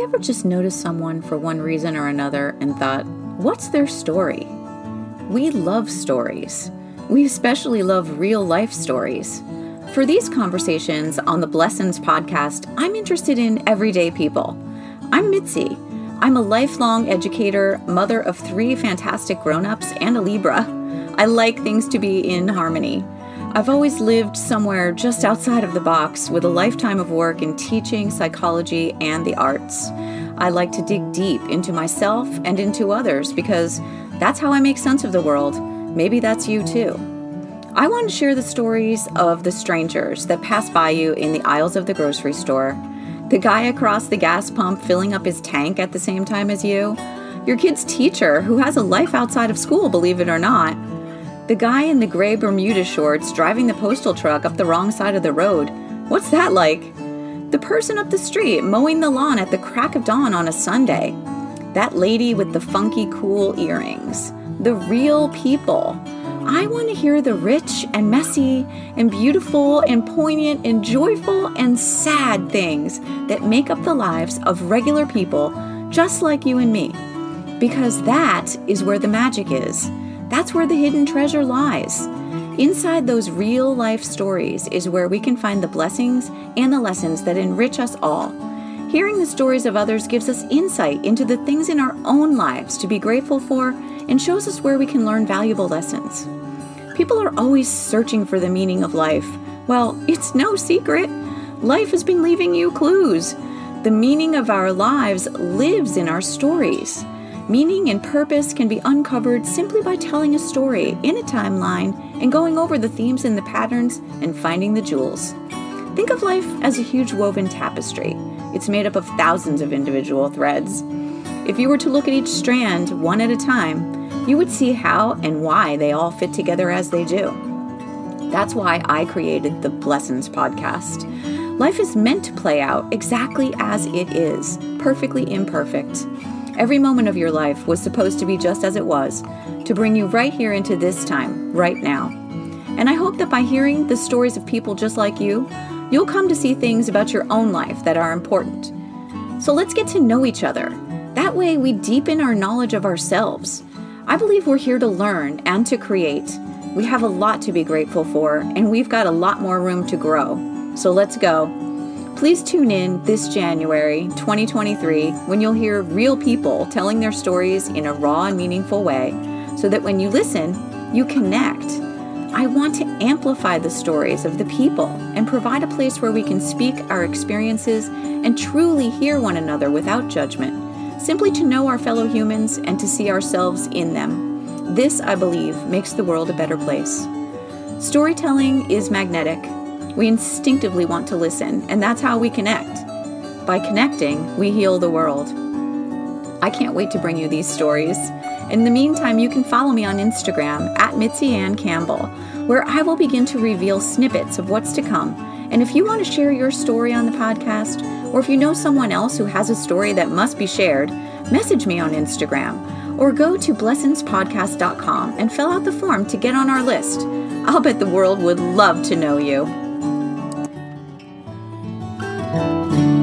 you ever just noticed someone for one reason or another and thought, what's their story? We love stories. We especially love real life stories. For these conversations on the Blessons podcast, I'm interested in everyday people. I'm Mitzi. I'm a lifelong educator, mother of three fantastic grown ups, and a Libra. I like things to be in harmony. I've always lived somewhere just outside of the box with a lifetime of work in teaching, psychology, and the arts. I like to dig deep into myself and into others because that's how I make sense of the world. Maybe that's you too. I want to share the stories of the strangers that pass by you in the aisles of the grocery store, the guy across the gas pump filling up his tank at the same time as you, your kid's teacher who has a life outside of school, believe it or not the guy in the gray Bermuda shorts driving the postal truck up the wrong side of the road. What's that like? The person up the street mowing the lawn at the crack of dawn on a Sunday. That lady with the funky cool earrings. The real people. I want to hear the rich and messy and beautiful and poignant and joyful and sad things that make up the lives of regular people just like you and me. Because that is where the magic is. That's where the hidden treasure lies. Inside those real life stories is where we can find the blessings and the lessons that enrich us all. Hearing the stories of others gives us insight into the things in our own lives to be grateful for and shows us where we can learn valuable lessons. People are always searching for the meaning of life. Well, it's no secret. Life has been leaving you clues. The meaning of our lives lives in our stories. Meaning and purpose can be uncovered simply by telling a story in a timeline and going over the themes and the patterns and finding the jewels. Think of life as a huge woven tapestry. It's made up of thousands of individual threads. If you were to look at each strand one at a time, you would see how and why they all fit together as they do. That's why I created the Blessons podcast. Life is meant to play out exactly as it is, perfectly imperfect. Every moment of your life was supposed to be just as it was, to bring you right here into this time, right now. And I hope that by hearing the stories of people just like you, you'll come to see things about your own life that are important. So let's get to know each other. That way, we deepen our knowledge of ourselves. I believe we're here to learn and to create. We have a lot to be grateful for, and we've got a lot more room to grow. So let's go. Please tune in this January 2023 when you'll hear real people telling their stories in a raw and meaningful way so that when you listen, you connect. I want to amplify the stories of the people and provide a place where we can speak our experiences and truly hear one another without judgment, simply to know our fellow humans and to see ourselves in them. This, I believe, makes the world a better place. Storytelling is magnetic we instinctively want to listen, and that's how we connect. By connecting, we heal the world. I can't wait to bring you these stories. In the meantime, you can follow me on Instagram at Mitzi Ann Campbell, where I will begin to reveal snippets of what's to come. And if you want to share your story on the podcast, or if you know someone else who has a story that must be shared, message me on Instagram or go to blessonspodcast.com and fill out the form to get on our list. I'll bet the world would love to know you. Thank you.